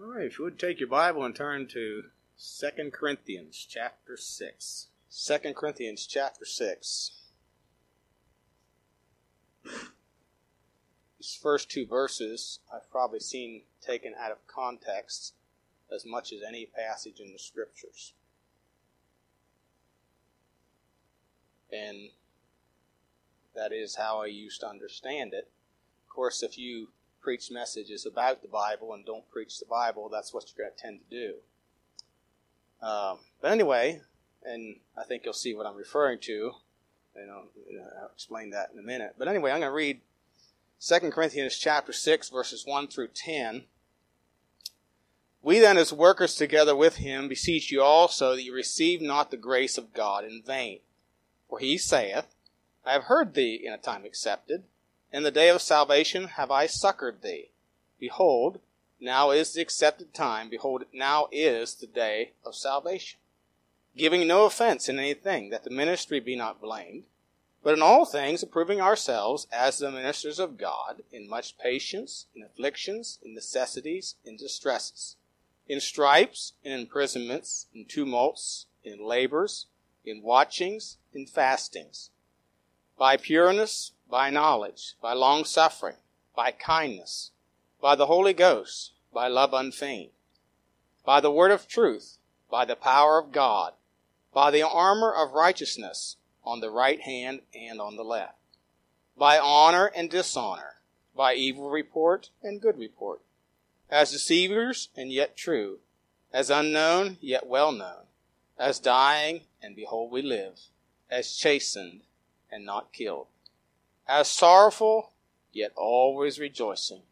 All right, if you would take your Bible and turn to 2 Corinthians chapter 6. 2 Corinthians chapter 6. These first two verses I've probably seen taken out of context as much as any passage in the scriptures. And that is how I used to understand it. Of course, if you preach messages about the Bible and don't preach the Bible, that's what you're going to tend to do. Um, but anyway, and I think you'll see what I'm referring to. And I'll, I'll explain that in a minute. But anyway, I'm going to read 2 Corinthians chapter 6, verses 1 through 10. We then, as workers together with him, beseech you also that you receive not the grace of God in vain. For he saith, I have heard thee in a time accepted in the day of salvation have I succored thee. Behold, now is the accepted time. Behold, now is the day of salvation. Giving no offense in anything, that the ministry be not blamed, but in all things approving ourselves as the ministers of God, in much patience, in afflictions, in necessities, in distresses, in stripes, in imprisonments, in tumults, in labors, in watchings, in fastings, by pureness, by knowledge, by long suffering, by kindness, by the Holy Ghost, by love unfeigned, by the word of truth, by the power of God, by the armor of righteousness on the right hand and on the left, by honor and dishonor, by evil report and good report, as deceivers and yet true, as unknown yet well known, as dying and behold we live, as chastened and not killed as sorrowful, yet always rejoicing,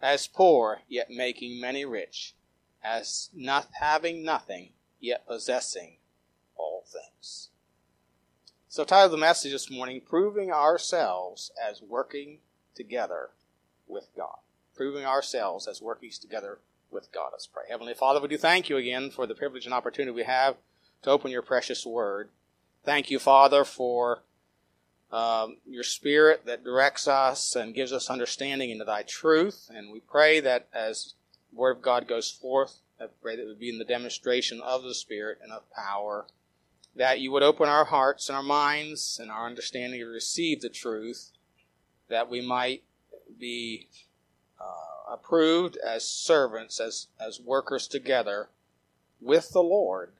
as poor, yet making many rich, as not having nothing, yet possessing all things. So, title of the message this morning: Proving ourselves as working together with God. Proving ourselves as working together with God. Let's pray. Heavenly Father, we do thank you again for the privilege and opportunity we have to open your precious word. Thank you, Father, for um, your Spirit that directs us and gives us understanding into Thy truth. And we pray that as the Word of God goes forth, I pray that it would be in the demonstration of the Spirit and of power, that you would open our hearts and our minds and our understanding to receive the truth, that we might be uh, approved as servants, as, as workers together with the Lord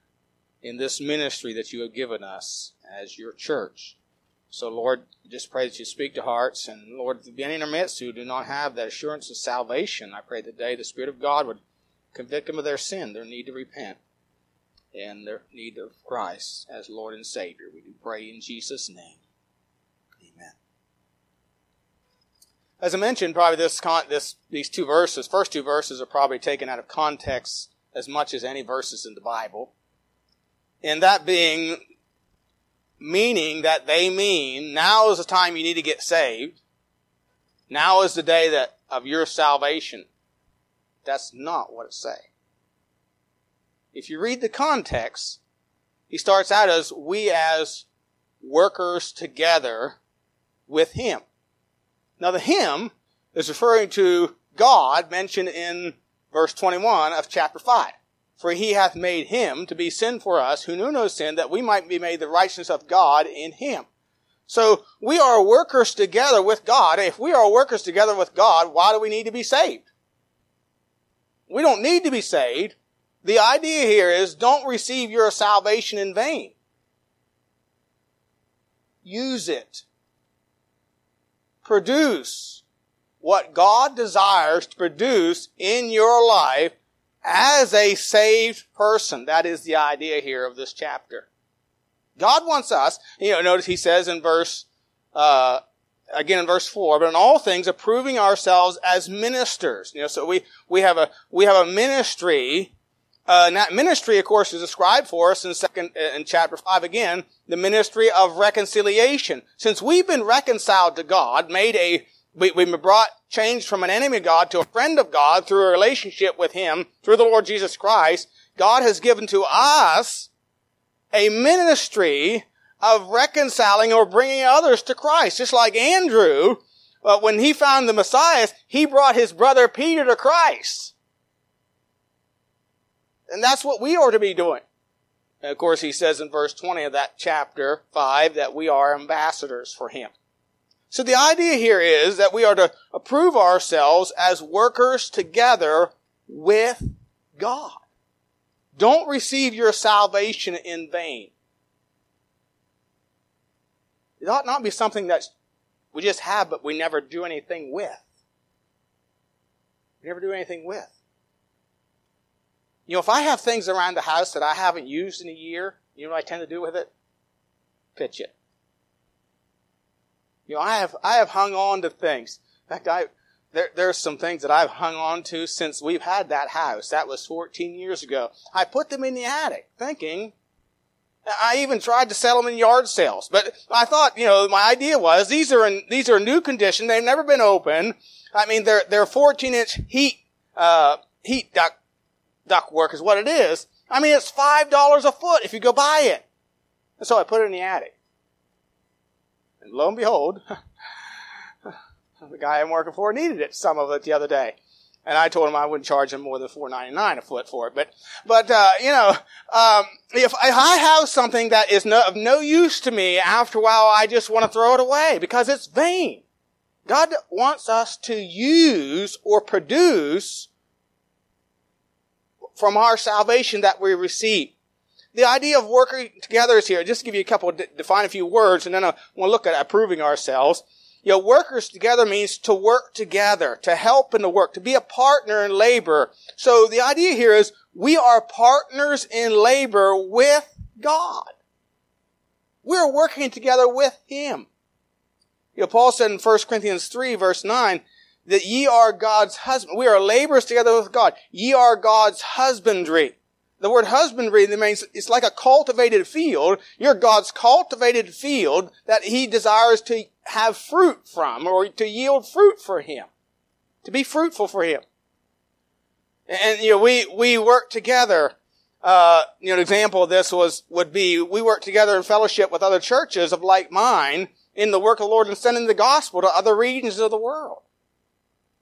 in this ministry that you have given us as your church. So, Lord, just pray that you speak to hearts. And, Lord, if there be any in our midst who do not have that assurance of salvation, I pray today the Spirit of God would convict them of their sin, their need to repent, and their need of Christ as Lord and Savior. We do pray in Jesus' name. Amen. As I mentioned, probably this, con- this these two verses, first two verses, are probably taken out of context as much as any verses in the Bible. And that being meaning that they mean now is the time you need to get saved. Now is the day that of your salvation. That's not what it's saying. If you read the context, he starts out as we as workers together with him. Now the him is referring to God mentioned in verse 21 of chapter 5. For he hath made him to be sin for us who knew no sin, that we might be made the righteousness of God in him. So we are workers together with God. If we are workers together with God, why do we need to be saved? We don't need to be saved. The idea here is don't receive your salvation in vain. Use it. Produce what God desires to produce in your life as a saved person. That is the idea here of this chapter. God wants us, you know, notice he says in verse, uh, again in verse four, but in all things approving ourselves as ministers. You know, so we, we have a, we have a ministry, uh, and that ministry, of course, is described for us in second, in chapter five again, the ministry of reconciliation. Since we've been reconciled to God, made a we, we've been brought, changed from an enemy of God to a friend of God through a relationship with Him, through the Lord Jesus Christ. God has given to us a ministry of reconciling or bringing others to Christ. Just like Andrew, uh, when he found the Messiah, he brought his brother Peter to Christ. And that's what we are to be doing. And of course, he says in verse 20 of that chapter 5 that we are ambassadors for him. So the idea here is that we are to approve ourselves as workers together with God. Don't receive your salvation in vain. It ought not be something that we just have, but we never do anything with. We never do anything with. You know, if I have things around the house that I haven't used in a year, you know what I tend to do with it? Pitch it. You know, I have I have hung on to things. In fact, I there there's some things that I've hung on to since we've had that house. That was 14 years ago. I put them in the attic, thinking. I even tried to sell them in yard sales, but I thought, you know, my idea was these are in these are new condition. They've never been open. I mean, they're they're 14 inch heat uh, heat duct duct work is what it is. I mean, it's five dollars a foot if you go buy it. And so I put it in the attic. And lo and behold, the guy I'm working for needed it, some of it the other day. And I told him I wouldn't charge him more than four ninety nine a foot for it. But, but uh, you know, um, if I have something that is no, of no use to me, after a while I just want to throw it away because it's vain. God wants us to use or produce from our salvation that we receive. The idea of working together is here. Just to give you a couple, define a few words, and then I want to look at approving ourselves. You know, workers together means to work together, to help in the work, to be a partner in labor. So the idea here is we are partners in labor with God. We're working together with Him. You know, Paul said in 1 Corinthians 3 verse 9, that ye are God's husband. We are laborers together with God. Ye are God's husbandry. The word husbandry means it's like a cultivated field. You're God's cultivated field that He desires to have fruit from or to yield fruit for Him. To be fruitful for Him. And, you know, we, we work together. Uh, you know, an example of this was, would be, we work together in fellowship with other churches of like mind in the work of the Lord and sending the gospel to other regions of the world.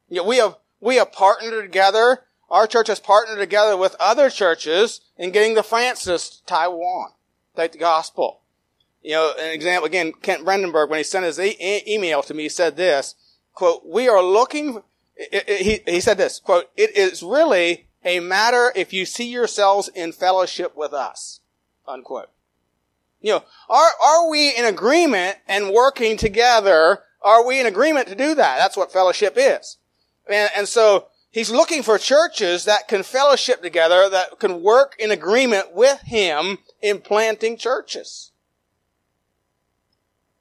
You know, we have, we have partnered together. Our church has partnered together with other churches in getting the Francis to Taiwan. Take the gospel. You know, an example, again, Kent Brandenburg, when he sent his e- email to me, said this, quote, we are looking, he, he said this, quote, it is really a matter if you see yourselves in fellowship with us, unquote. You know, are, are we in agreement and working together? Are we in agreement to do that? That's what fellowship is. And, and so he's looking for churches that can fellowship together, that can work in agreement with him in planting churches.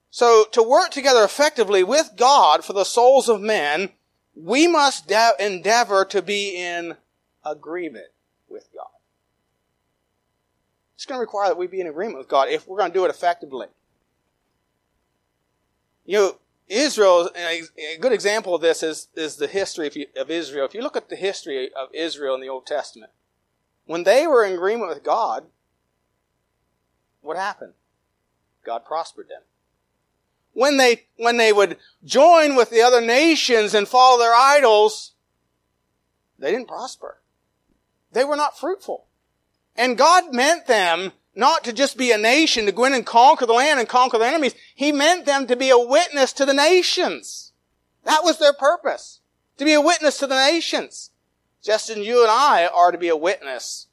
So to work together effectively with God for the souls of men, we must de- endeavor to be in agreement with God. It's going to require that we be in agreement with God if we're going to do it effectively. You know, Israel, a good example of this is, is the history of Israel. If you look at the history of Israel in the Old Testament, when they were in agreement with God, what happened? God prospered them. When they, when they would join with the other nations and follow their idols, they didn't prosper. They were not fruitful. And God meant them not to just be a nation to go in and conquer the land and conquer their enemies. He meant them to be a witness to the nations. That was their purpose. To be a witness to the nations. Just as you and I are to be a witness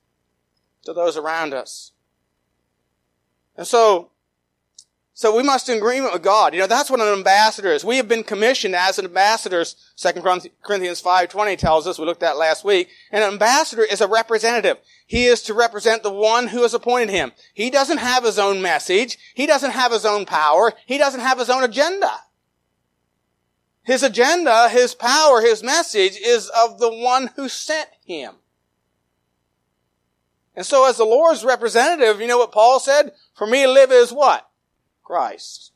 to those around us. And so, so we must in agreement with God. You know, that's what an ambassador is. We have been commissioned as ambassadors. 2 Corinthians 5.20 tells us, we looked at last week. An ambassador is a representative. He is to represent the one who has appointed him. He doesn't have his own message. He doesn't have his own power. He doesn't have his own agenda. His agenda, his power, his message is of the one who sent him. And so as the Lord's representative, you know what Paul said? For me to live is what? Christ.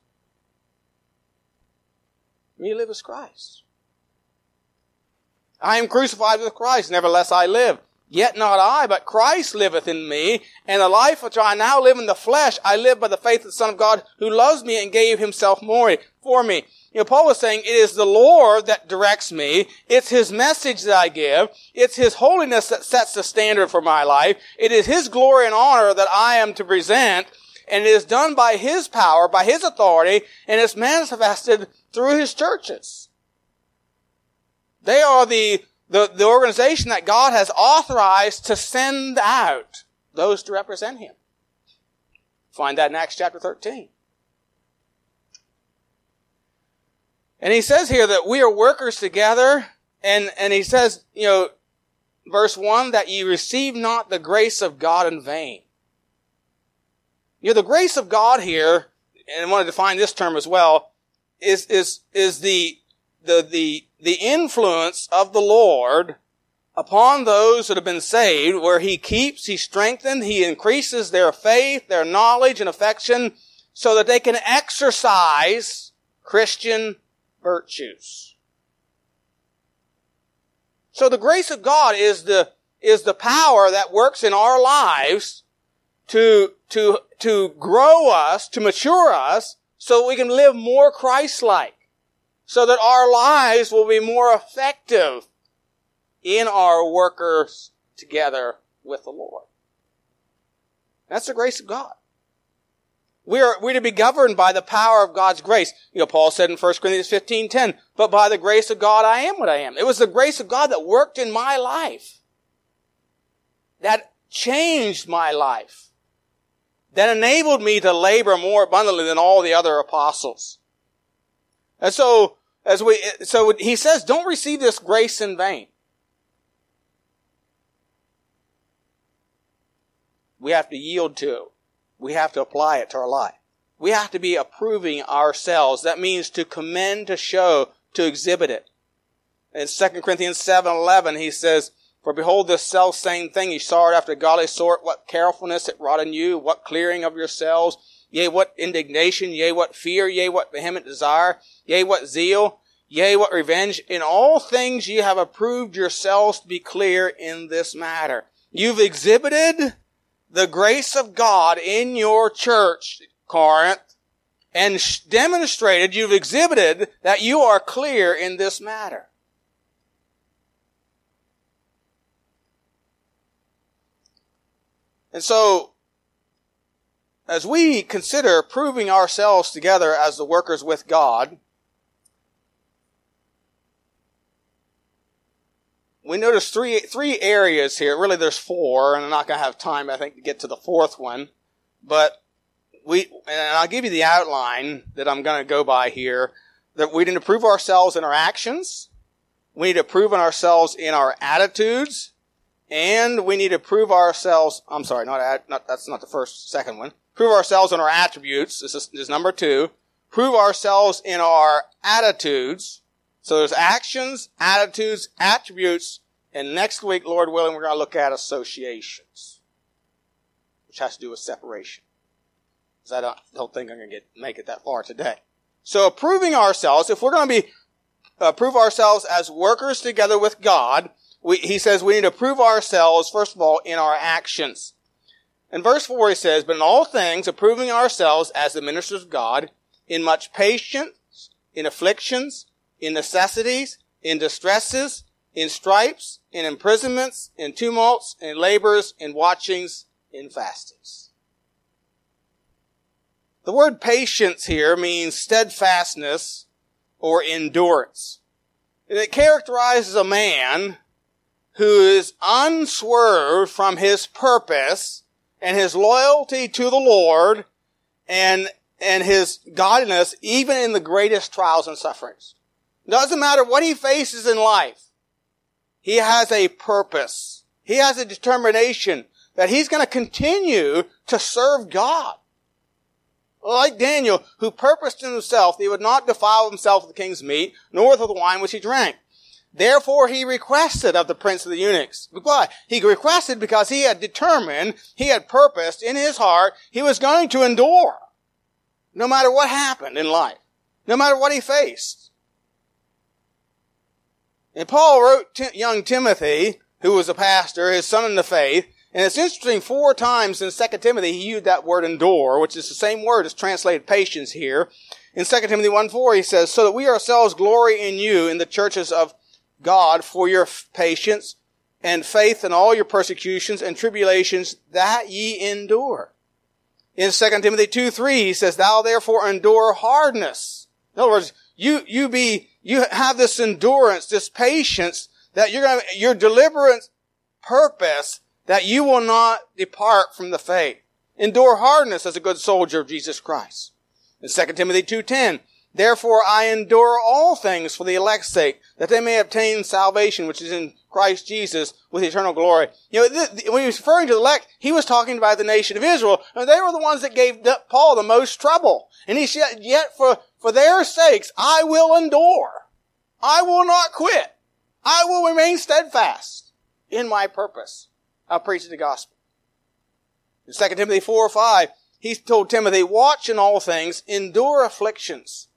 Me to live as Christ. I am crucified with Christ, nevertheless I live. Yet not I, but Christ liveth in me, and the life which I now live in the flesh, I live by the faith of the Son of God who loves me and gave himself more for me. You know, Paul was saying, it is the Lord that directs me. It's His message that I give. It's His holiness that sets the standard for my life. It is His glory and honor that I am to present. And it is done by His power, by His authority, and it's manifested through His churches. They are the, the, the organization that God has authorized to send out those to represent Him. Find that in Acts chapter 13. And he says here that we are workers together, and, and he says, you know, verse 1, that ye receive not the grace of God in vain. You know, the grace of God here, and I want to define this term as well, is, is, is the, the, the, the influence of the Lord upon those that have been saved, where he keeps, he strengthens, he increases their faith, their knowledge and affection, so that they can exercise Christian virtues. So the grace of God is the, is the power that works in our lives to, to, to grow us, to mature us, so we can live more Christ-like. So that our lives will be more effective in our workers together with the Lord. That's the grace of God. We are, we're to be governed by the power of God's grace. You know, Paul said in 1 Corinthians 15, 10, but by the grace of God I am what I am. It was the grace of God that worked in my life. That changed my life. That enabled me to labor more abundantly than all the other apostles. And so, as we, so he says, don't receive this grace in vain. We have to yield to it we have to apply it to our life. We have to be approving ourselves. That means to commend, to show, to exhibit it. In 2 Corinthians 7, 11, he says, For behold, this self same thing ye sought after a godly sort, what carefulness it wrought in you, what clearing of yourselves, yea, what indignation, yea, what fear, yea, what vehement desire, yea, what zeal, yea, what revenge. In all things ye have approved yourselves to be clear in this matter. You've exhibited the grace of God in your church, Corinth, and demonstrated, you've exhibited that you are clear in this matter. And so, as we consider proving ourselves together as the workers with God, we notice three three areas here. Really, there's four, and I'm not going to have time, I think, to get to the fourth one. But we, and I'll give you the outline that I'm going to go by here. That we need to prove ourselves in our actions. We need to prove ourselves in our attitudes, and we need to prove ourselves. I'm sorry, not, not that's not the first, second one. Prove ourselves in our attributes. This is, this is number two. Prove ourselves in our attitudes. So there's actions, attitudes, attributes, and next week, Lord willing, we're going to look at associations, which has to do with separation. Because I don't, don't think I'm going to get make it that far today. So proving ourselves, if we're going to be uh, prove ourselves as workers together with God, we, he says we need to prove ourselves first of all in our actions. In verse four, he says, "But in all things, approving ourselves as the ministers of God, in much patience, in afflictions, in necessities, in distresses, in stripes, in imprisonments, in tumults, in labors, in watchings, in fastings. The word patience here means steadfastness or endurance. And it characterizes a man who is unswerved from his purpose and his loyalty to the Lord and, and his godliness even in the greatest trials and sufferings. Doesn't matter what he faces in life. He has a purpose. He has a determination that he's going to continue to serve God. Like Daniel, who purposed in himself that he would not defile himself with the king's meat, nor with the wine which he drank. Therefore he requested of the prince of the eunuchs. Why? He requested because he had determined, he had purposed in his heart, he was going to endure. No matter what happened in life. No matter what he faced. And Paul wrote young Timothy, who was a pastor, his son in the faith, and it's interesting, four times in 2 Timothy he used that word endure, which is the same word as translated patience here. In 2 Timothy 1 4, he says, So that we ourselves glory in you in the churches of God for your patience and faith in all your persecutions and tribulations that ye endure. In 2 Timothy 2 3, he says, Thou therefore endure hardness. In other words, you, you be, you have this endurance, this patience that you're going to, your deliberate purpose that you will not depart from the faith. Endure hardness as a good soldier of Jesus Christ. In 2 Timothy 2.10, Therefore I endure all things for the elect's sake, that they may obtain salvation, which is in Christ Jesus with eternal glory. You know, th- when he was referring to the elect, he was talking about the nation of Israel, and they were the ones that gave Paul the most trouble. And he said, yet for, for their sakes, I will endure. I will not quit. I will remain steadfast in my purpose of preaching the gospel. In 2 Timothy 4 or 5, he told Timothy, watch in all things, endure afflictions,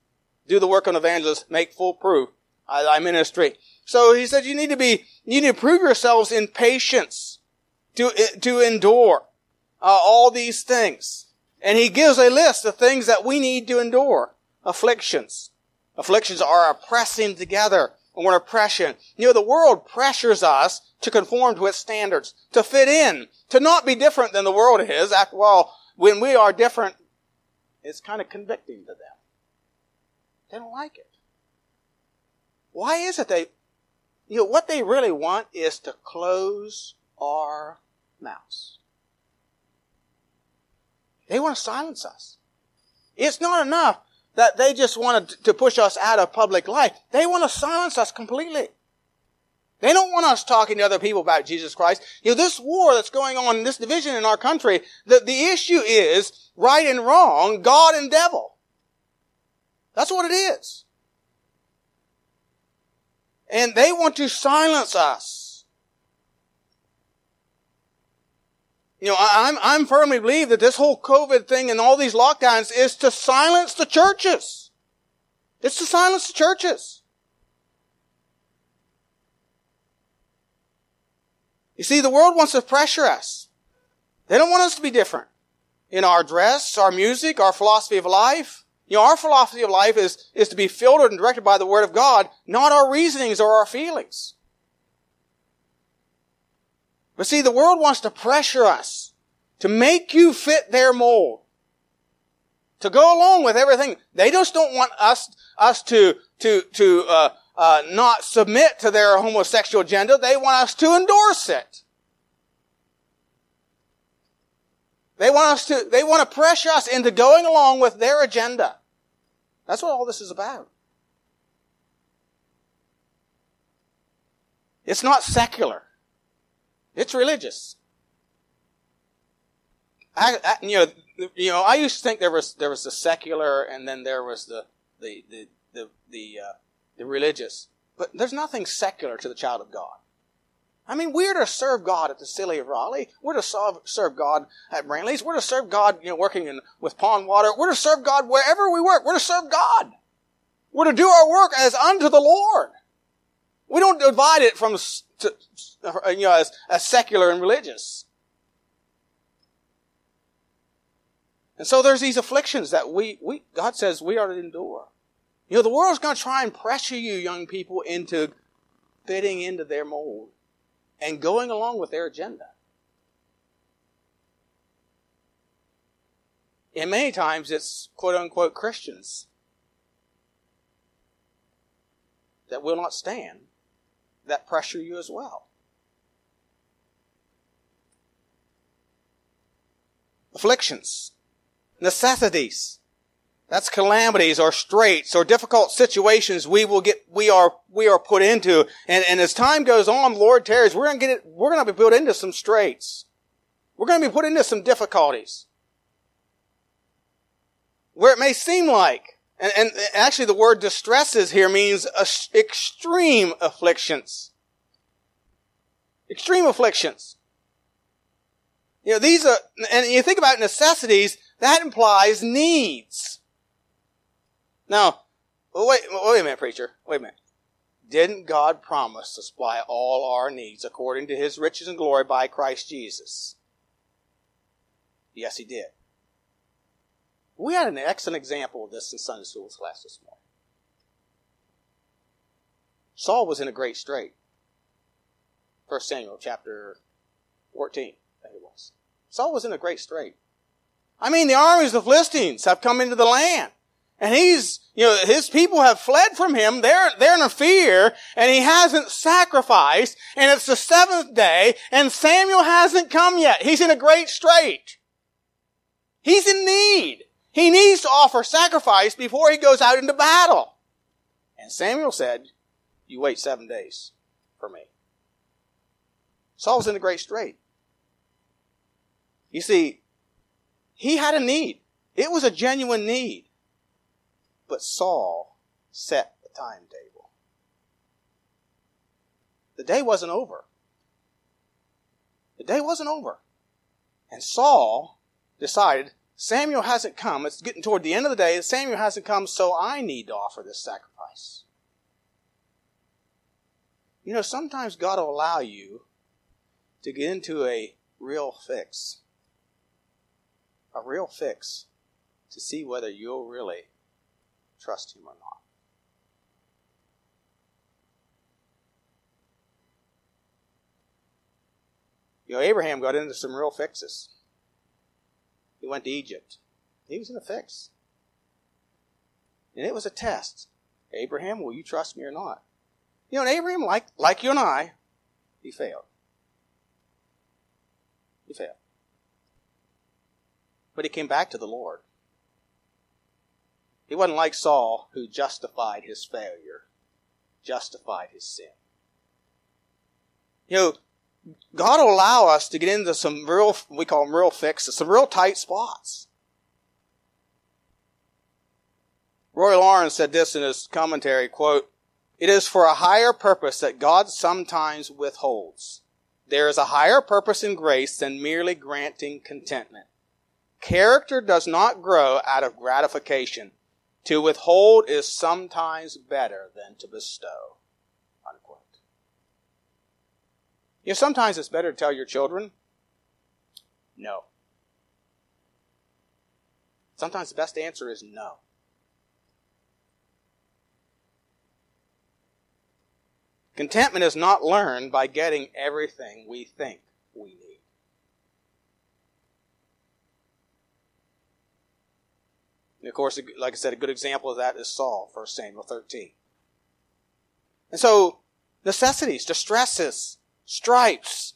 do the work of an evangelist, make full proof of thy ministry. So he said, you need to be, you need to prove yourselves in patience to, to endure uh, all these things. And he gives a list of things that we need to endure. Afflictions. Afflictions are a pressing together or oppression. You know, the world pressures us to conform to its standards, to fit in, to not be different than the world is. After all, when we are different, it's kind of convicting to them. They don't like it. Why is it they, you know, what they really want is to close our mouths. They want to silence us. It's not enough that they just wanted to push us out of public life. They want to silence us completely. They don't want us talking to other people about Jesus Christ. You know, this war that's going on, this division in our country, the, the issue is right and wrong, God and devil. That's what it is. And they want to silence us. You know, I'm, I'm firmly believe that this whole COVID thing and all these lockdowns is to silence the churches. It's to silence the churches. You see, the world wants to pressure us. They don't want us to be different in our dress, our music, our philosophy of life. You know, our philosophy of life is, is to be filtered and directed by the Word of God, not our reasonings or our feelings. But see, the world wants to pressure us to make you fit their mold. To go along with everything. They just don't want us, us to, to, to, uh, uh, not submit to their homosexual agenda. They want us to endorse it. They want us to, they want to pressure us into going along with their agenda. That's what all this is about. It's not secular. It's religious. I, I, you know, you know, I used to think there was there was the secular, and then there was the the the the, the uh, the religious. But there's nothing secular to the child of God. I mean, we're to serve God at the City of Raleigh. We're to serve God at Brantley's. We're to serve God, you know, working in, with Pond Water. We're to serve God wherever we work. We're to serve God. We're to do our work as unto the Lord. We don't divide it from, to, you know, as, as secular and religious. And so there's these afflictions that we, we, God says we are to endure. You know, the world's going to try and pressure you, young people, into fitting into their mold and going along with their agenda. And many times it's quote unquote Christians that will not stand that pressure you as well. Afflictions, necessities, that's calamities or straits or difficult situations we will get, we are, we are put into. And, and as time goes on, Lord tarries, we're to get it, we're to be put into some straits. We're to be put into some difficulties. Where it may seem like, and, and actually the word distresses here means extreme afflictions. Extreme afflictions. You know, these are, and you think about necessities, that implies needs. Now, wait, wait a minute, preacher. Wait a minute. Didn't God promise to supply all our needs according to his riches and glory by Christ Jesus? Yes, he did. We had an excellent example of this in Sunday school class this morning. Saul was in a great strait. First Samuel chapter 14, I it was. Saul was in a great strait. I mean, the armies of Philistines have come into the land. And he's, you know, his people have fled from him. They're, they're in a fear and he hasn't sacrificed and it's the seventh day and Samuel hasn't come yet. He's in a great strait. He's in need. He needs to offer sacrifice before he goes out into battle. And Samuel said, you wait seven days for me. Saul's in a great strait. You see, he had a need. It was a genuine need. But Saul set the timetable. The day wasn't over. The day wasn't over. And Saul decided, Samuel hasn't come. It's getting toward the end of the day. Samuel hasn't come, so I need to offer this sacrifice. You know, sometimes God will allow you to get into a real fix. A real fix to see whether you'll really trust Him or not. You know, Abraham got into some real fixes. He went to Egypt. He was in a fix. And it was a test. Abraham, will you trust me or not? You know, and Abraham, like, like you and I, he failed. He failed. But he came back to the Lord. He wasn't like Saul, who justified his failure, justified his sin. You know, God will allow us to get into some real, we call them real fixes, some real tight spots. Roy Laurin said this in his commentary, quote, It is for a higher purpose that God sometimes withholds. There is a higher purpose in grace than merely granting contentment. Character does not grow out of gratification. To withhold is sometimes better than to bestow. Unquote. You know, sometimes it's better to tell your children, no. Sometimes the best answer is no. Contentment is not learned by getting everything we think we need. And of course, like I said, a good example of that is Saul, 1 Samuel 13. And so, necessities, distresses, stripes,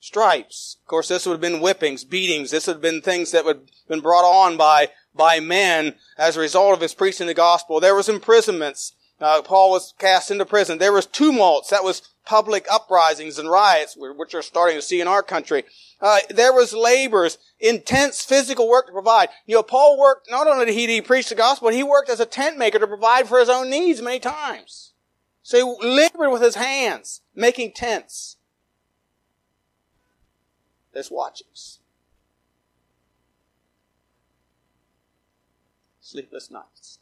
stripes. Of course, this would have been whippings, beatings. This would have been things that would have been brought on by, by men as a result of his preaching the gospel. There was imprisonments. Uh, Paul was cast into prison. There was tumults. That was public uprisings and riots, which are starting to see in our country. Uh, there was labors, intense physical work to provide. You know, Paul worked, not only did he preach the gospel, he worked as a tent maker to provide for his own needs many times. So he labored with his hands, making tents. There's watches. Sleepless nights.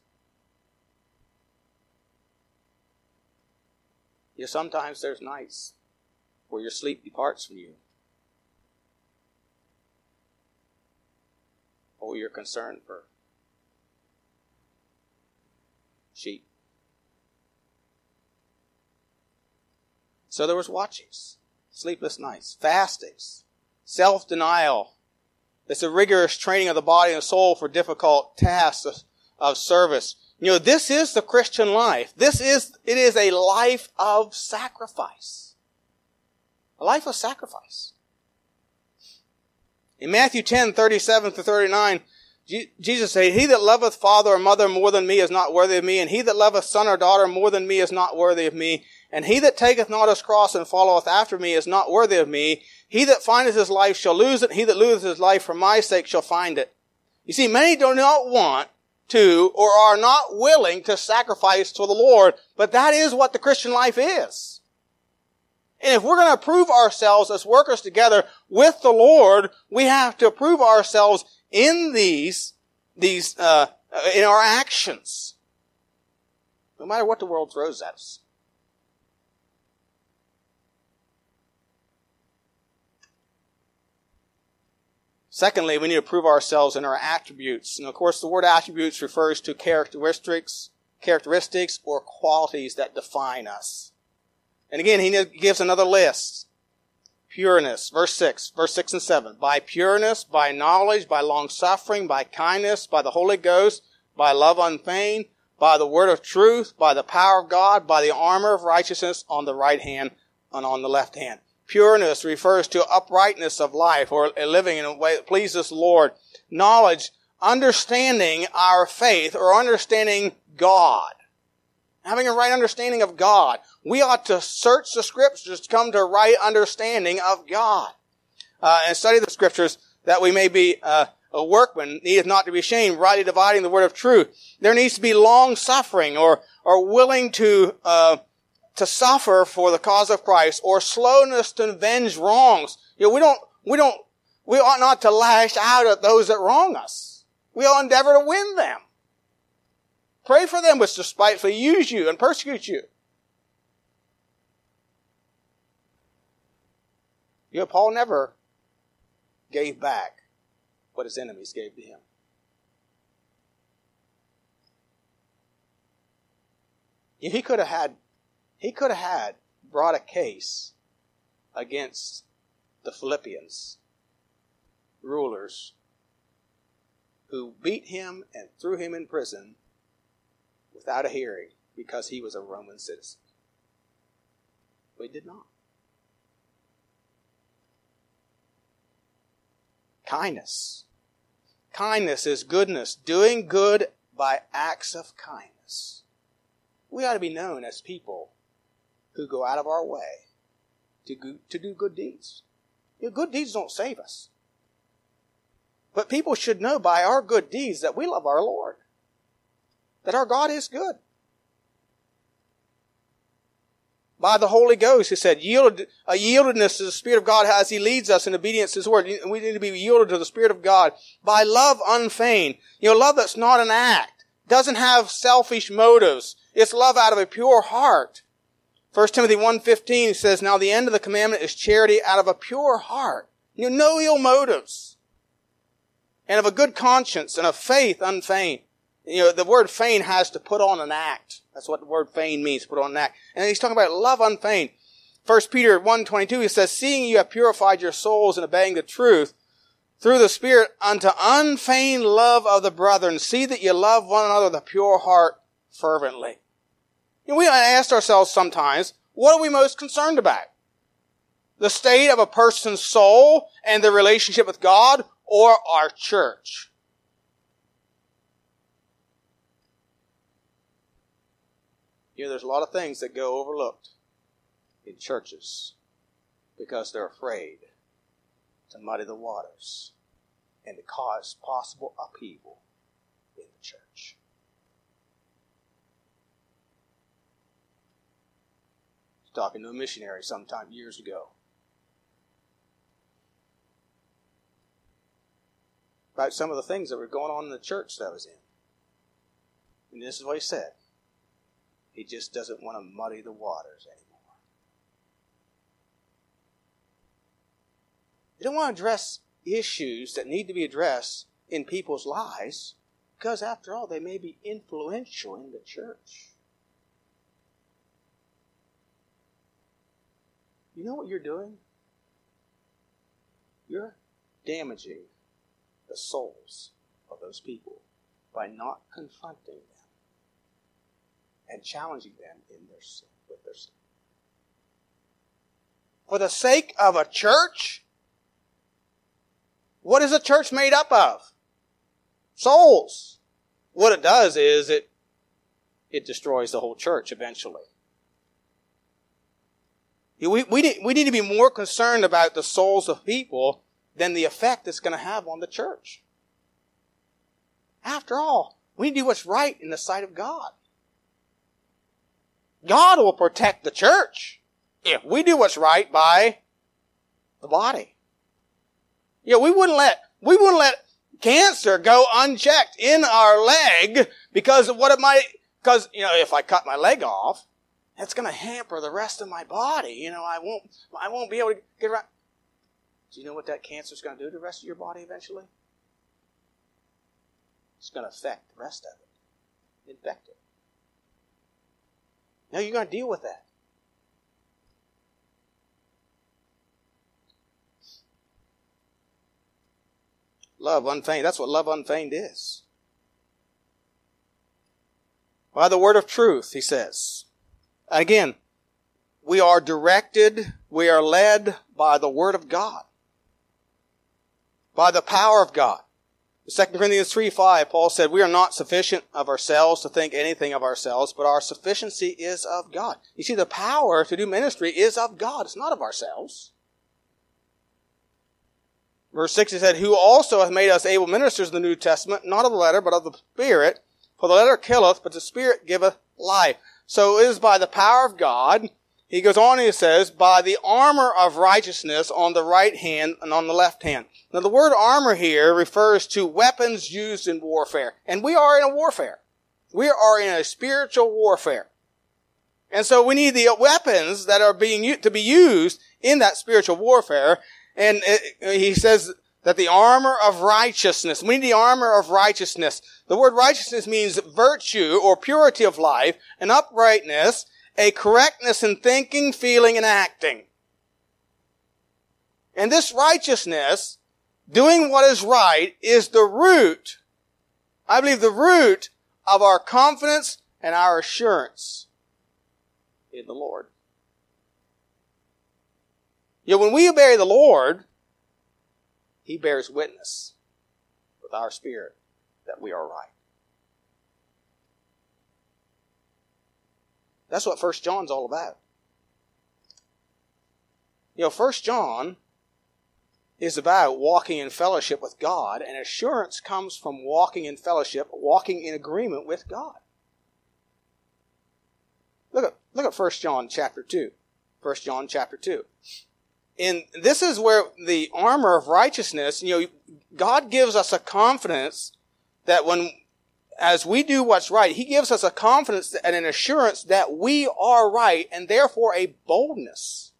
You know, sometimes there's nights where your sleep departs from you. or you're concerned for sheep. So there was watchings, sleepless nights, fastings, self-denial. It's a rigorous training of the body and soul for difficult tasks of service. You know, this is the Christian life. This is, it is a life of sacrifice. A life of sacrifice. In Matthew 10, 37 to 39, Jesus said, He that loveth father or mother more than me is not worthy of me, and he that loveth son or daughter more than me is not worthy of me, and he that taketh not his cross and followeth after me is not worthy of me. He that findeth his life shall lose it, he that loseth his life for my sake shall find it. You see, many do not want to or are not willing to sacrifice to the Lord, but that is what the Christian life is. And if we're going to prove ourselves as workers together with the Lord, we have to prove ourselves in these, these, uh, in our actions. No matter what the world throws at us. Secondly, we need to prove ourselves in our attributes. And of course, the word attributes refers to characteristics, characteristics or qualities that define us. And again, he gives another list. Pureness, verse 6, verse 6 and 7. By pureness, by knowledge, by long suffering, by kindness, by the Holy Ghost, by love unfeigned, by the word of truth, by the power of God, by the armor of righteousness on the right hand and on the left hand. Pureness refers to uprightness of life or living in a way that pleases the Lord. Knowledge, understanding our faith or understanding God. Having a right understanding of God. We ought to search the scriptures to come to a right understanding of God. Uh, and study the scriptures that we may be uh, a workman needeth not to be ashamed, rightly dividing the word of truth. There needs to be long suffering or, or willing to, uh, to suffer for the cause of Christ or slowness to avenge wrongs. You know, we don't, we don't, we ought not to lash out at those that wrong us. We ought endeavor to win them. Pray for them which despitefully use you and persecute you. You know, Paul never gave back what his enemies gave to him. He could have had he could have had brought a case against the Philippians rulers who beat him and threw him in prison without a hearing because he was a Roman citizen. He did not. Kindness. Kindness is goodness, doing good by acts of kindness. We ought to be known as people who go out of our way to, go, to do good deeds. You know, good deeds don't save us. But people should know by our good deeds that we love our Lord, that our God is good. By the Holy Ghost, he said, yielded, a yieldedness to the Spirit of God as He leads us in obedience to His Word. We need to be yielded to the Spirit of God by love unfeigned. You know, love that's not an act, doesn't have selfish motives. It's love out of a pure heart. 1 Timothy 1.15 says, Now the end of the commandment is charity out of a pure heart. You know, no ill motives. And of a good conscience and of faith unfeigned. You know, the word feign has to put on an act. That's what the word feign means, put on an act. And he's talking about love unfeigned. 1 Peter 1.22, he says, Seeing you have purified your souls in obeying the truth, through the Spirit unto unfeigned love of the brethren, see that you love one another with a pure heart fervently. You know, we ask ourselves sometimes, what are we most concerned about? The state of a person's soul and their relationship with God or our church? You know, there's a lot of things that go overlooked in churches because they're afraid to muddy the waters and to cause possible upheaval in the church. Talking to a missionary sometime years ago. About some of the things that were going on in the church that I was in. And this is what he said. He just doesn't want to muddy the waters anymore. He don't want to address issues that need to be addressed in people's lives because, after all, they may be influential in the church. You know what you're doing? You're damaging the souls of those people by not confronting them and challenging them in their sin with their sin. For the sake of a church, what is a church made up of? Souls. What it does is it it destroys the whole church eventually. We, we, need, we need to be more concerned about the souls of people than the effect it's going to have on the church. After all, we do what's right in the sight of God. God will protect the church if we do what's right by the body. Yeah, we wouldn't let, we wouldn't let cancer go unchecked in our leg because of what it might, because, you know, if I cut my leg off, that's going to hamper the rest of my body. You know, I won't, I won't be able to get around. Do you know what that cancer is going to do to the rest of your body eventually? It's going to affect the rest of it, infect it. Now you're going to deal with that. Love unfeigned. That's what love unfeigned is. By the word of truth, he says. Again, we are directed, we are led by the word of God. By the power of God. 2 Corinthians 3 5, Paul said, We are not sufficient of ourselves to think anything of ourselves, but our sufficiency is of God. You see, the power to do ministry is of God. It's not of ourselves. Verse 6 he said, Who also hath made us able ministers of the New Testament, not of the letter, but of the Spirit. For the letter killeth, but the Spirit giveth life. So it is by the power of God. He goes on and he says, by the armor of righteousness on the right hand and on the left hand. Now the word armor here refers to weapons used in warfare. And we are in a warfare. We are in a spiritual warfare. And so we need the weapons that are being, to be used in that spiritual warfare and it, he says that the armor of righteousness, we need the armor of righteousness. The word righteousness means virtue or purity of life, an uprightness, a correctness in thinking, feeling, and acting. And this righteousness, doing what is right, is the root, I believe the root of our confidence and our assurance in the Lord. Know, when we obey the Lord, He bears witness with our spirit that we are right. That's what First John's all about. You know, First John is about walking in fellowship with God, and assurance comes from walking in fellowship, walking in agreement with God. Look at look at 1 John chapter 2. 1 John chapter 2 and this is where the armor of righteousness, you know, God gives us a confidence that when, as we do what's right, He gives us a confidence and an assurance that we are right and therefore a boldness.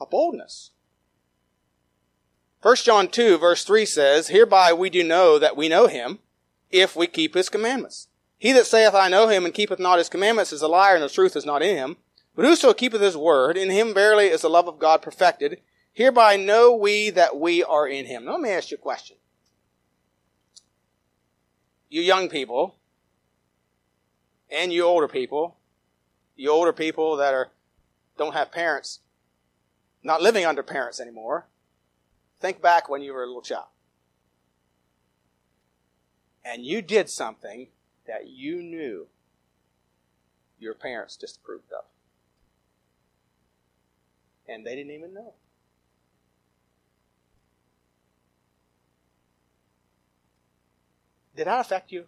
A boldness. 1 John 2 verse 3 says, Hereby we do know that we know Him if we keep His commandments. He that saith, I know Him and keepeth not His commandments is a liar and the truth is not in him. But whoso keepeth his word, in him verily is the love of God perfected. Hereby know we that we are in him. Now let me ask you a question. You young people, and you older people, you older people that are don't have parents, not living under parents anymore, think back when you were a little child. And you did something that you knew your parents disapproved of and they didn't even know. Did that affect you?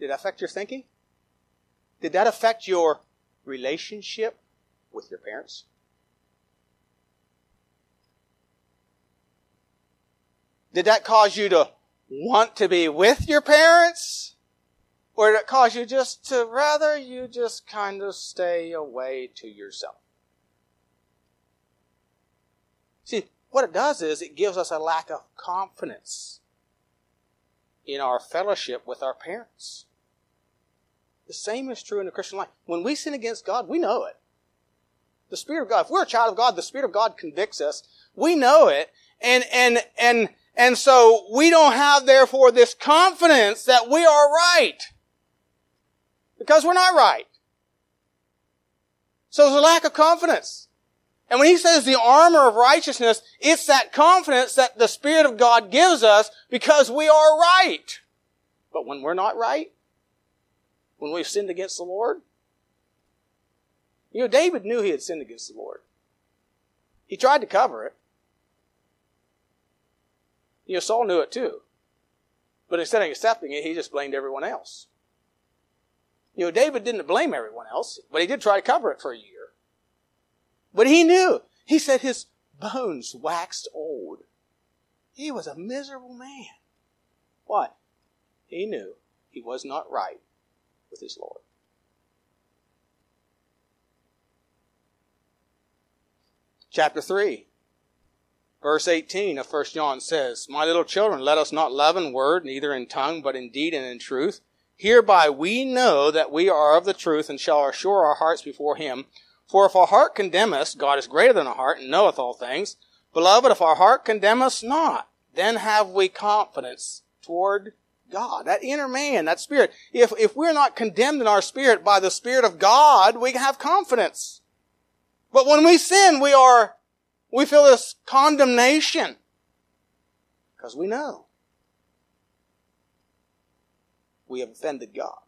Did that affect your thinking? Did that affect your relationship with your parents? Did that cause you to want to be with your parents? Or did it cause you just to rather you just kind of stay away to yourself? See, what it does is it gives us a lack of confidence in our fellowship with our parents. The same is true in the Christian life. When we sin against God, we know it. The Spirit of God, if we're a child of God, the Spirit of God convicts us. We know it. And, and, and, and so we don't have therefore this confidence that we are right. Because we're not right. So there's a lack of confidence. And when he says the armor of righteousness, it's that confidence that the Spirit of God gives us because we are right. But when we're not right, when we've sinned against the Lord, you know, David knew he had sinned against the Lord. He tried to cover it. You know, Saul knew it too. But instead of accepting it, he just blamed everyone else. You know, David didn't blame everyone else, but he did try to cover it for a year. But he knew. He said his bones waxed old. He was a miserable man. Why? He knew he was not right with his Lord. Chapter 3, verse 18 of 1 John says, My little children, let us not love in word, neither in tongue, but in deed and in truth. Hereby we know that we are of the truth and shall assure our hearts before him. For if our heart condemn us, God is greater than our heart and knoweth all things. Beloved, if our heart condemn us not, then have we confidence toward God. That inner man, that spirit. If, if we're not condemned in our spirit by the Spirit of God, we have confidence. But when we sin, we are, we feel this condemnation. Because we know. We have offended God.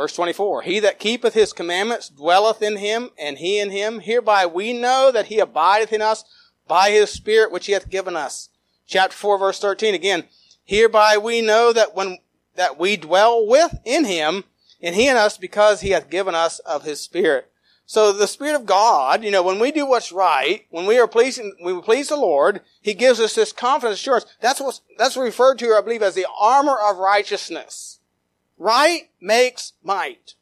Verse 24, He that keepeth his commandments dwelleth in him, and he in him. Hereby we know that he abideth in us by his Spirit which he hath given us. Chapter 4 verse 13 again, Hereby we know that when, that we dwell with, in him, and he in us because he hath given us of his Spirit. So the Spirit of God, you know, when we do what's right, when we are pleasing, when we please the Lord, He gives us this confidence assurance. That's what, that's referred to, I believe, as the armor of righteousness. Right makes might.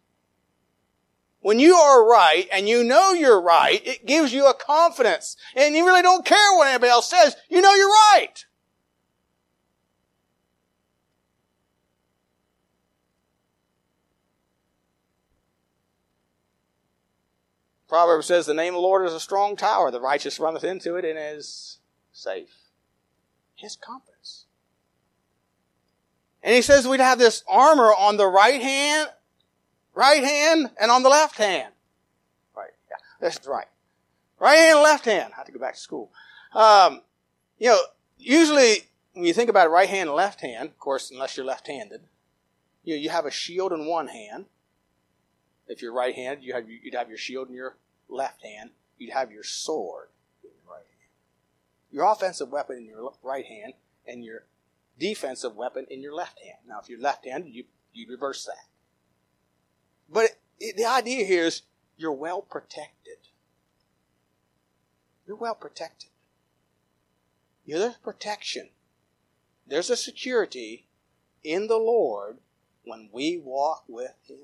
When you are right and you know you're right, it gives you a confidence. And you really don't care what anybody else says. You know you're right. Proverbs says, The name of the Lord is a strong tower. The righteous runneth into it and is safe. His confidence. And he says we'd have this armor on the right hand, right hand, and on the left hand. Right, yeah, that's right. Right hand left hand. I have to go back to school. Um, you know, usually when you think about right hand and left hand, of course, unless you're left-handed, you know, you have a shield in one hand. If you're right-handed, you have you'd have your shield in your left hand. You'd have your sword in your right hand. Your offensive weapon in your right hand, and your defensive weapon in your left hand. Now, if you're left-handed, you you reverse that. But it, it, the idea here is you're well protected. You're well protected. You know, there's protection. There's a security in the Lord when we walk with Him.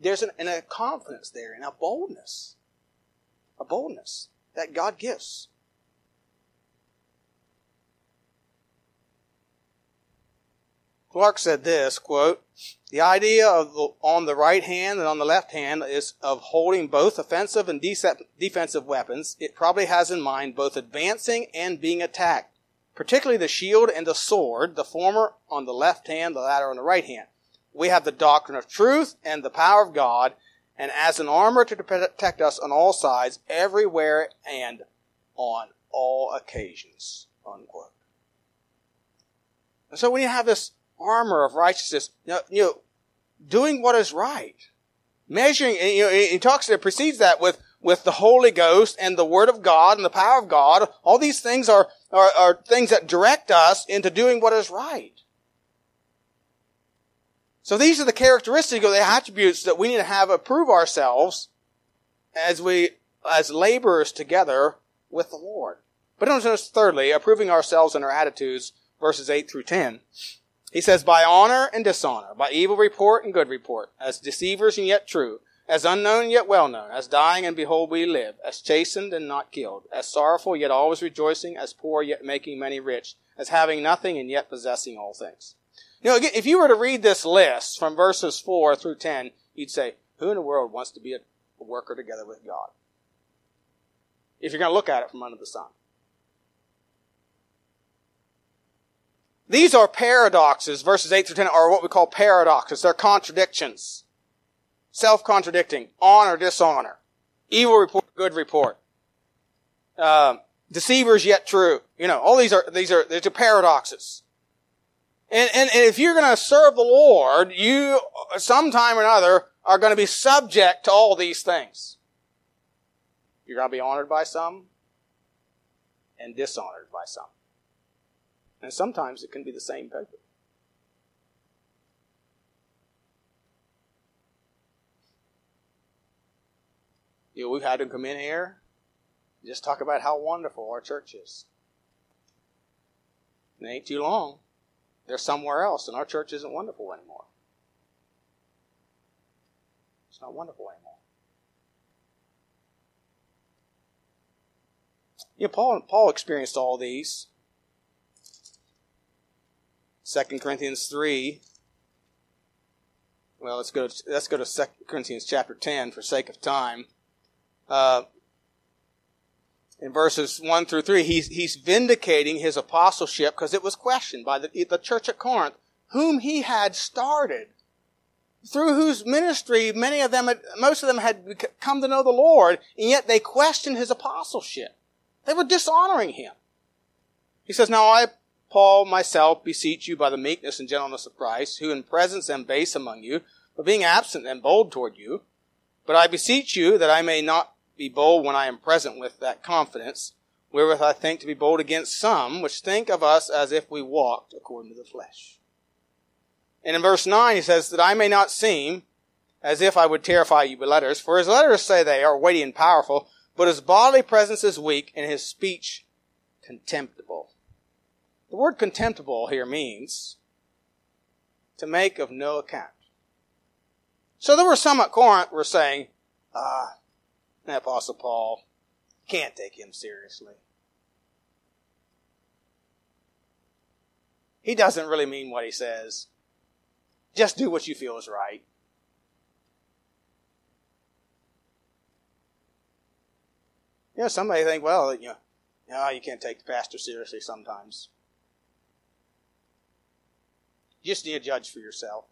There's an, a confidence there and a boldness. A boldness that God gives. Clarke said this, quote, the idea of the, on the right hand and on the left hand is of holding both offensive and defensive weapons. It probably has in mind both advancing and being attacked, particularly the shield and the sword, the former on the left hand, the latter on the right hand. We have the doctrine of truth and the power of God, and as an armor to protect us on all sides, everywhere and on all occasions. Unquote. And so when you have this armor of righteousness. Know, you know doing what is right. Measuring, you know, he talks, it precedes that with, with the Holy Ghost and the Word of God and the power of God. All these things are, are, are things that direct us into doing what is right. So these are the characteristics or the attributes that we need to have approve ourselves as we, as laborers together with the Lord. But notice thirdly, approving ourselves and our attitudes, verses 8 through 10. He says, by honor and dishonor, by evil report and good report, as deceivers and yet true, as unknown yet well known, as dying and behold we live, as chastened and not killed, as sorrowful yet always rejoicing, as poor yet making many rich, as having nothing and yet possessing all things. You know, if you were to read this list from verses 4 through 10, you'd say, who in the world wants to be a worker together with God? If you're going to look at it from under the sun. These are paradoxes. Verses 8 through 10 are what we call paradoxes. They're contradictions. Self-contradicting. Honor, dishonor. Evil report, good report. Uh, deceivers yet true. You know, all these are, these are, these are paradoxes. And, and, and if you're going to serve the Lord, you, sometime or another, are going to be subject to all these things. You're going to be honored by some and dishonored by some. And sometimes it can be the same people. You know, we've had them come in here, just talk about how wonderful our church is. It ain't too long. They're somewhere else, and our church isn't wonderful anymore. It's not wonderful anymore. Yeah, Paul Paul experienced all these. 2 Corinthians 3. Well, let's go to, let's go to 2 Corinthians chapter 10 for sake of time. Uh, in verses 1 through 3, he's, he's vindicating his apostleship because it was questioned by the, the church at Corinth, whom he had started, through whose ministry many of them, had, most of them had come to know the Lord, and yet they questioned his apostleship. They were dishonoring him. He says, Now I, Paul, myself, beseech you by the meekness and gentleness of Christ, who in presence am base among you, but being absent am bold toward you. But I beseech you that I may not be bold when I am present with that confidence, wherewith I think to be bold against some, which think of us as if we walked according to the flesh. And in verse 9 he says, that I may not seem as if I would terrify you with letters, for his letters say they are weighty and powerful, but his bodily presence is weak and his speech contemptible. The word contemptible here means to make of no account. So there were some at Corinth were saying, ah, the Apostle Paul. Can't take him seriously. He doesn't really mean what he says. Just do what you feel is right. You know, somebody think, well, you know, no, you can't take the pastor seriously sometimes. You just need to judge for yourself.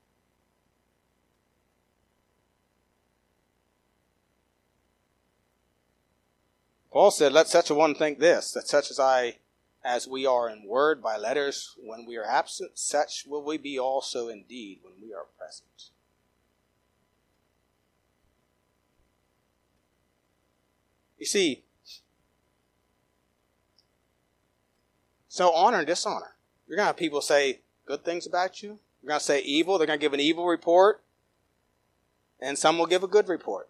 Paul said, Let such a one think this, that such as I as we are in word by letters when we are absent, such will we be also indeed when we are present. You see, so honor and dishonor. You're going to have people say good things about you. They're going to say evil. They're going to give an evil report. And some will give a good report.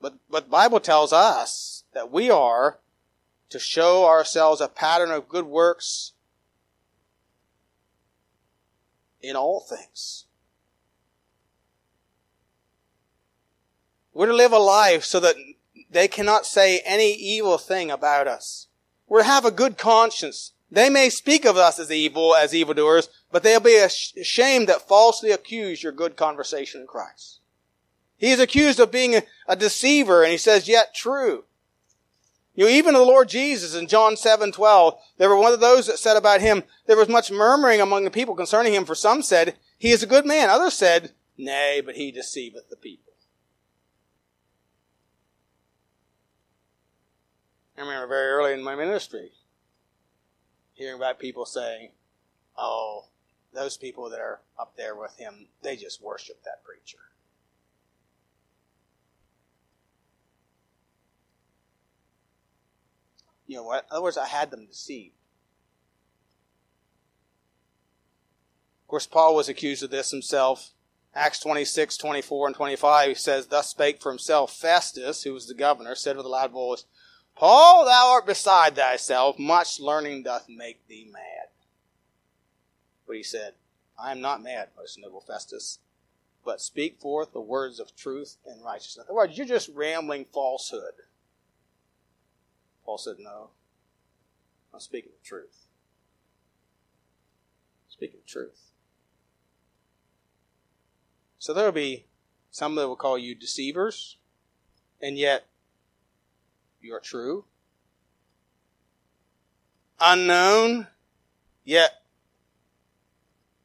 But, but the Bible tells us that we are to show ourselves a pattern of good works in all things. We're to live a life so that they cannot say any evil thing about us. We're have a good conscience. They may speak of us as evil, as evildoers, but they'll be ashamed that falsely accuse your good conversation in Christ. He is accused of being a, deceiver, and he says, yet true. You know, even the Lord Jesus in John 7, 12, there were one of those that said about him, there was much murmuring among the people concerning him, for some said, he is a good man. Others said, nay, but he deceiveth the people. I remember very early in my ministry hearing about people saying, oh, those people that are up there with him, they just worship that preacher. You know what? In other words, I had them deceived. Of course, Paul was accused of this himself. Acts 26, 24, and 25 he says, Thus spake for himself Festus, who was the governor, said with a loud voice, Paul, thou art beside thyself, much learning doth make thee mad. But he said, I am not mad, most noble Festus, but speak forth the words of truth and righteousness. In other words, you're just rambling falsehood. Paul said, No. I'm speaking the truth. Speaking the truth. So there will be some that will call you deceivers, and yet you are true. Unknown, yet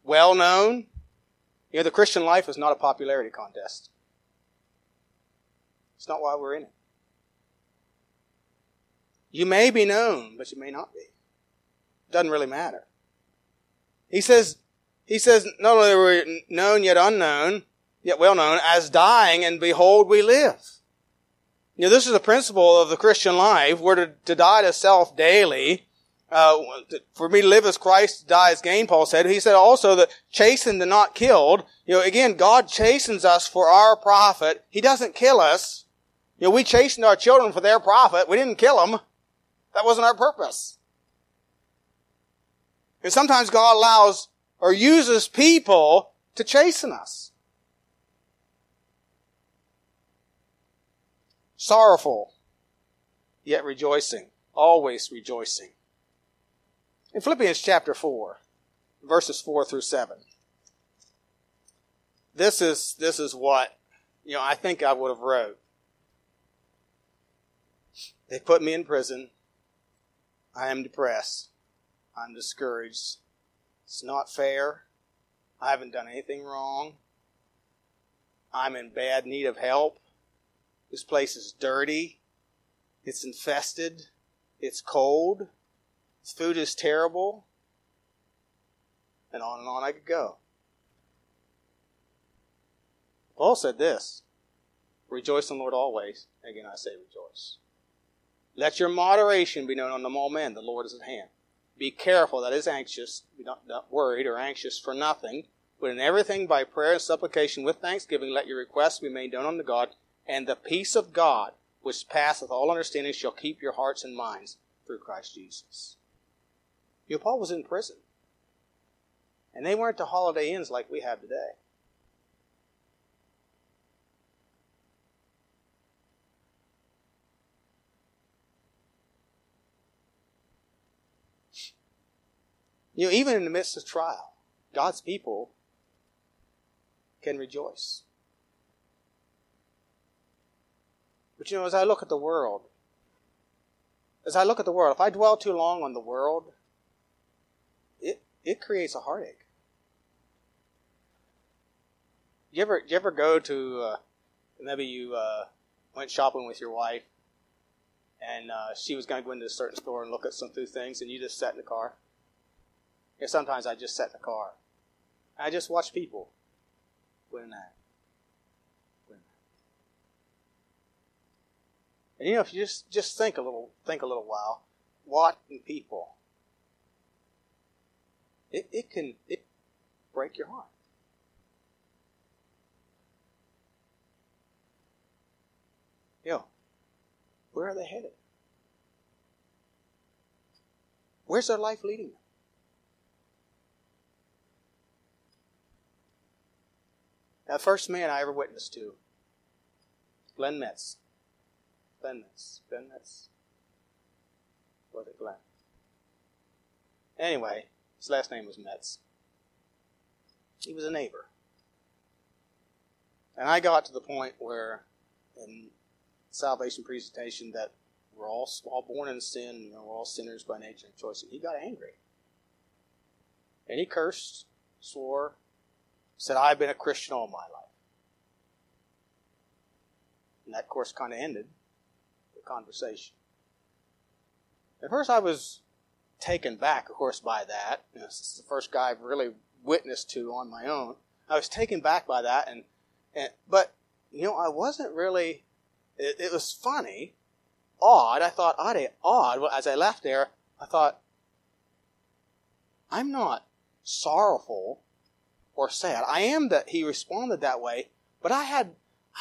well known. You know, the Christian life is not a popularity contest. It's not why we're in it. You may be known, but you may not be. It Doesn't really matter. He says, he says, not only are we known yet unknown, yet well known, as dying, and behold, we live. You know, this is the principle of the Christian life. We're to, to die to self daily. Uh, for me to live as Christ, die as gain, Paul said. He said also that chastened and not killed. You know, again, God chastens us for our profit. He doesn't kill us. You know, we chastened our children for their profit. We didn't kill them. That wasn't our purpose. And sometimes God allows or uses people to chasten us. Sorrowful, yet rejoicing. Always rejoicing. In Philippians chapter 4, verses 4 through 7. This is, this is what, you know, I think I would have wrote. They put me in prison. I am depressed. I'm discouraged. It's not fair. I haven't done anything wrong. I'm in bad need of help. This place is dirty. It's infested. It's cold. This food is terrible. And on and on I could go. Paul said this Rejoice in the Lord always. Again, I say rejoice. Let your moderation be known unto all men. The Lord is at hand. Be careful, that is anxious, be not, not worried or anxious for nothing, but in everything by prayer and supplication with thanksgiving let your requests be made known unto God, and the peace of God, which passeth all understanding, shall keep your hearts and minds through Christ Jesus. You know, Paul was in prison. And they weren't the holiday inns like we have today. You know, even in the midst of trial, God's people can rejoice. But you know, as I look at the world, as I look at the world, if I dwell too long on the world, it it creates a heartache. You ever you ever go to uh, maybe you uh, went shopping with your wife, and uh, she was going to go into a certain store and look at some few things, and you just sat in the car. Yeah, sometimes I just sat in the car. I just watch people win that. Win that. And you know, if you just just think a little think a little while, watching people, it, it can it break your heart. You know, where are they headed? Where's their life leading them? Now, the first man I ever witnessed to, Glenn Metz. Glenn Metz. Was it Glenn? Anyway, his last name was Metz. He was a neighbor. And I got to the point where, in salvation presentation, that we're all, all born in sin, know, we're all sinners by nature and choice. And he got angry. And he cursed, swore, said, I've been a Christian all my life. And that, course, kind of ended conversation. At first, I was taken back, of course, by that. You know, this is the first guy I've really witnessed to on my own. I was taken back by that, and, and but you know, I wasn't really. It, it was funny, odd. I thought odd, eh, odd. Well, as I left there, I thought, I'm not sorrowful or sad. I am that he responded that way, but I had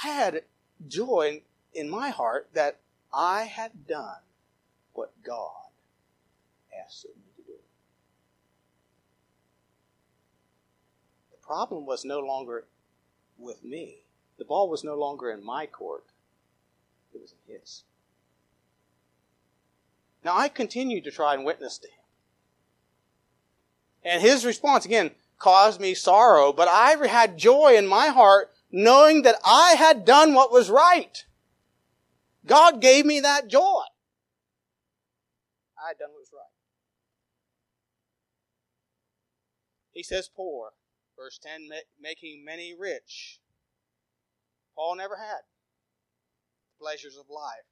I had joy in, in my heart that I had done what God asked me to do. The problem was no longer with me. The ball was no longer in my court. It was in his. Now I continued to try and witness to him. And his response, again, caused me sorrow, but I had joy in my heart knowing that I had done what was right. God gave me that joy. I had done what was right. He says poor. Verse 10, making many rich. Paul never had the pleasures of life.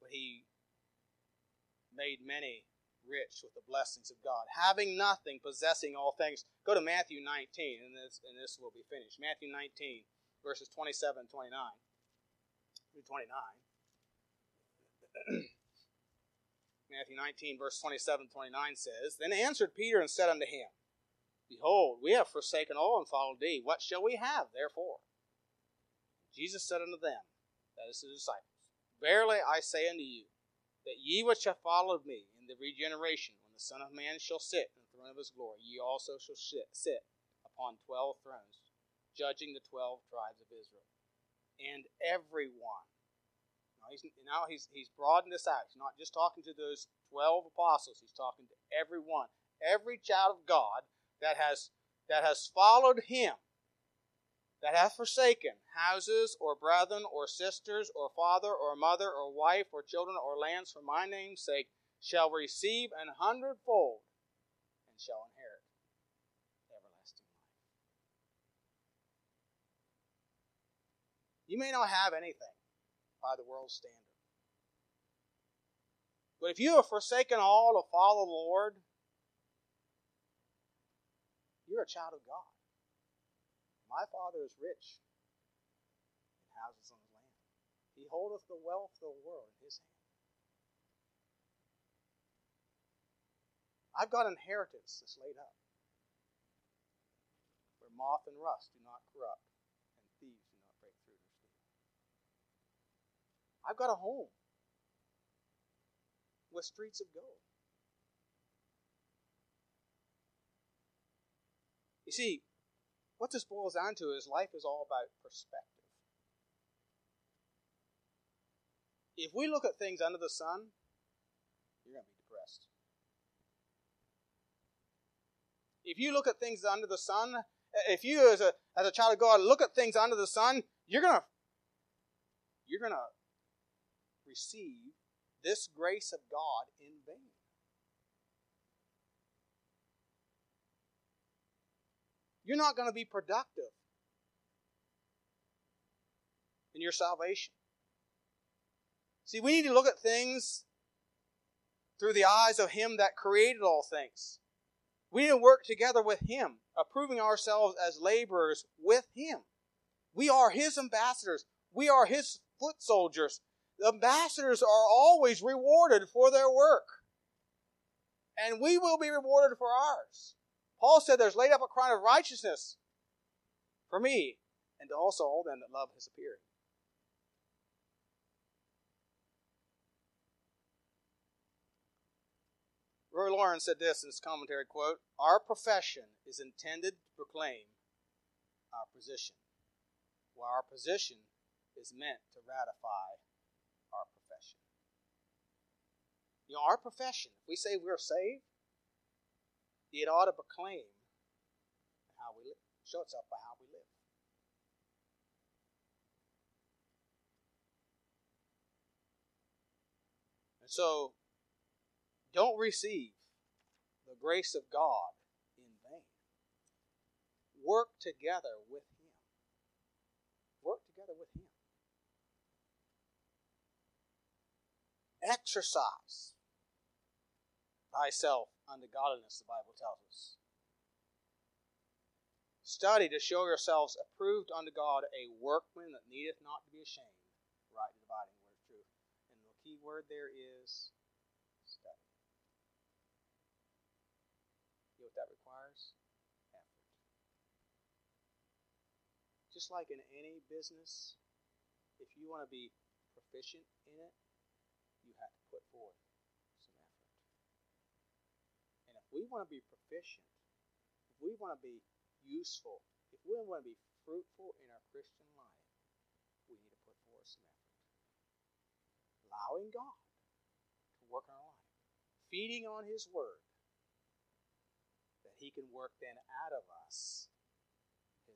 But he made many rich with the blessings of God, having nothing, possessing all things. Go to Matthew 19, and this, and this will be finished. Matthew 19, verses 27 29. 29. Matthew 19, verse 27 29 says, Then answered Peter and said unto him, Behold, we have forsaken all and followed thee. What shall we have, therefore? Jesus said unto them, that is the disciples, Verily I say unto you, that ye which have followed me in the regeneration, when the Son of Man shall sit in the throne of his glory, ye also shall sit upon twelve thrones, judging the twelve tribes of Israel. And everyone. Now he's, now he's, he's broadened this out. He's not just talking to those twelve apostles, he's talking to everyone. Every child of God that has that has followed him, that hath forsaken houses or brethren or sisters or father or mother or wife or children or lands for my name's sake, shall receive an hundredfold and shall inherit everlasting life. You may not have anything by the world's standard. But if you have forsaken all to follow the Lord, you're a child of God. My Father is rich in houses on his land. He holdeth the wealth of the world in his hand. I've got inheritance that's laid up where moth and rust do not corrupt and thieves do not break through nor steal. I've got a home with streets of gold. You see, what this boils down to is life is all about perspective. If we look at things under the sun, you're going to be depressed. If you look at things under the sun, if you as a as a child of God look at things under the sun, you're gonna you're gonna receive this grace of God in vain. You're not going to be productive in your salvation. See, we need to look at things through the eyes of Him that created all things. We need to work together with Him, approving ourselves as laborers with Him. We are His ambassadors. We are His foot soldiers. Ambassadors are always rewarded for their work. And we will be rewarded for ours. Paul said, There's laid up a crown of righteousness for me, and to also all them that love his appearing. Roy Laurin said this in his commentary quote, Our profession is intended to proclaim our position, while our position is meant to ratify our profession. You know, our profession, if we say we're saved, it ought to proclaim how we live, show itself by how we live. And so, don't receive the grace of God in vain. Work together with Him. Work together with Him. Exercise thyself unto godliness, the Bible tells us. Study to show yourselves approved unto God, a workman that needeth not to be ashamed, rightly dividing the word of truth. And the key word there is study. You know what that requires? Effort. Just like in any business, if you want to be proficient in it, you have to put forth we want to be proficient, if we want to be useful, if we want to be fruitful in our Christian life, we need to put forth some effort. Allowing God to work in our life, feeding on His Word, that He can work then out of us